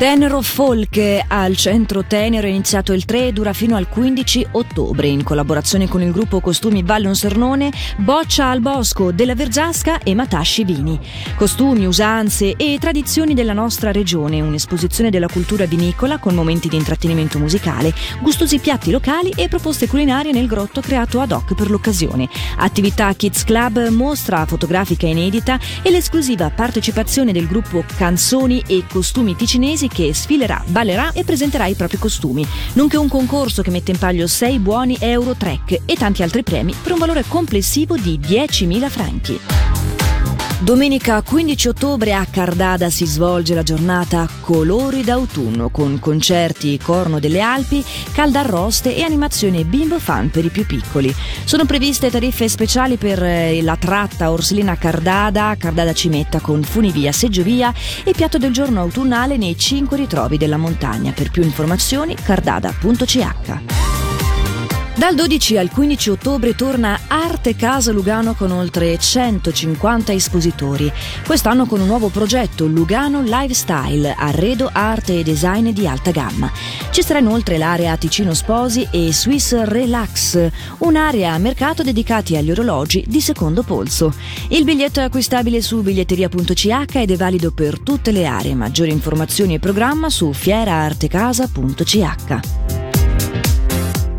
Tenero Folk al centro Tenero è iniziato il 3 e dura fino al 15 ottobre in collaborazione con il gruppo Costumi Vallon Sernone, Boccia al Bosco, della Vergiasca e Matasci Vini. Costumi, usanze e tradizioni della nostra regione, un'esposizione della cultura vinicola con momenti di intrattenimento musicale, gustosi piatti locali e proposte culinarie nel grotto creato ad hoc per l'occasione. Attività Kids Club, mostra fotografica inedita e l'esclusiva partecipazione del gruppo Canzoni e Costumi Ticinesi che sfilerà, ballerà e presenterà i propri costumi, nonché un concorso che mette in palio 6 buoni Euro Trek e tanti altri premi per un valore complessivo di 10.000 franchi. Domenica 15 ottobre a Cardada si svolge la giornata Colori d'autunno con concerti Corno delle Alpi, caldarroste e animazione bimbo fan per i più piccoli. Sono previste tariffe speciali per eh, la tratta Orslina Cardada, Cardada Cimetta con funivia seggiovia e piatto del giorno autunnale nei cinque ritrovi della montagna. Per più informazioni cardada.ch. Dal 12 al 15 ottobre torna Arte Casa Lugano con oltre 150 espositori. Quest'anno con un nuovo progetto Lugano Lifestyle, arredo, arte e design di alta gamma. Ci sarà inoltre l'area Ticino Sposi e Swiss Relax, un'area a mercato dedicati agli orologi di secondo polso. Il biglietto è acquistabile su biglietteria.ch ed è valido per tutte le aree. Maggiori informazioni e programma su fieraartecasa.ch.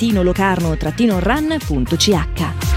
locarno-run.ch.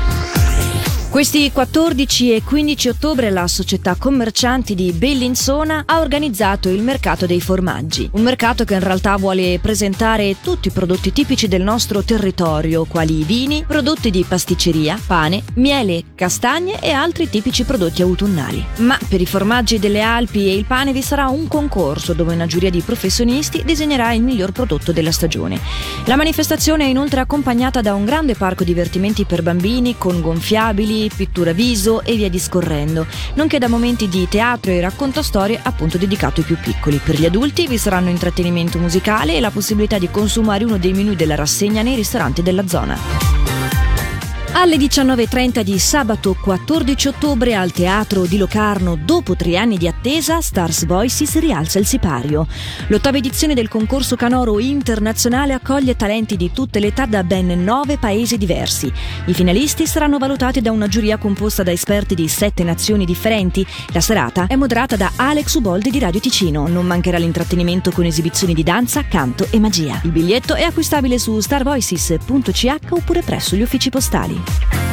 Questi 14 e 15 ottobre la società commercianti di Bellinzona ha organizzato il mercato dei formaggi, un mercato che in realtà vuole presentare tutti i prodotti tipici del nostro territorio, quali vini, prodotti di pasticceria, pane, miele, castagne e altri tipici prodotti autunnali. Ma per i formaggi delle Alpi e il pane vi sarà un concorso dove una giuria di professionisti disegnerà il miglior prodotto della stagione. La manifestazione è inoltre accompagnata da un grande parco divertimenti per bambini con gonfiabili, pittura viso e via discorrendo, nonché da momenti di teatro e raccontastorie appunto dedicato ai più piccoli. Per gli adulti vi saranno intrattenimento musicale e la possibilità di consumare uno dei menù della rassegna nei ristoranti della zona. Alle 19.30 di sabato 14 ottobre al Teatro di Locarno, dopo tre anni di attesa, Stars Voices rialza il sipario. L'ottava edizione del concorso canoro internazionale accoglie talenti di tutte le età da ben nove paesi diversi. I finalisti saranno valutati da una giuria composta da esperti di sette nazioni differenti. La serata è moderata da Alex Uboldi di Radio Ticino. Non mancherà l'intrattenimento con esibizioni di danza, canto e magia. Il biglietto è acquistabile su starvoices.ch oppure presso gli uffici postali. Thank you.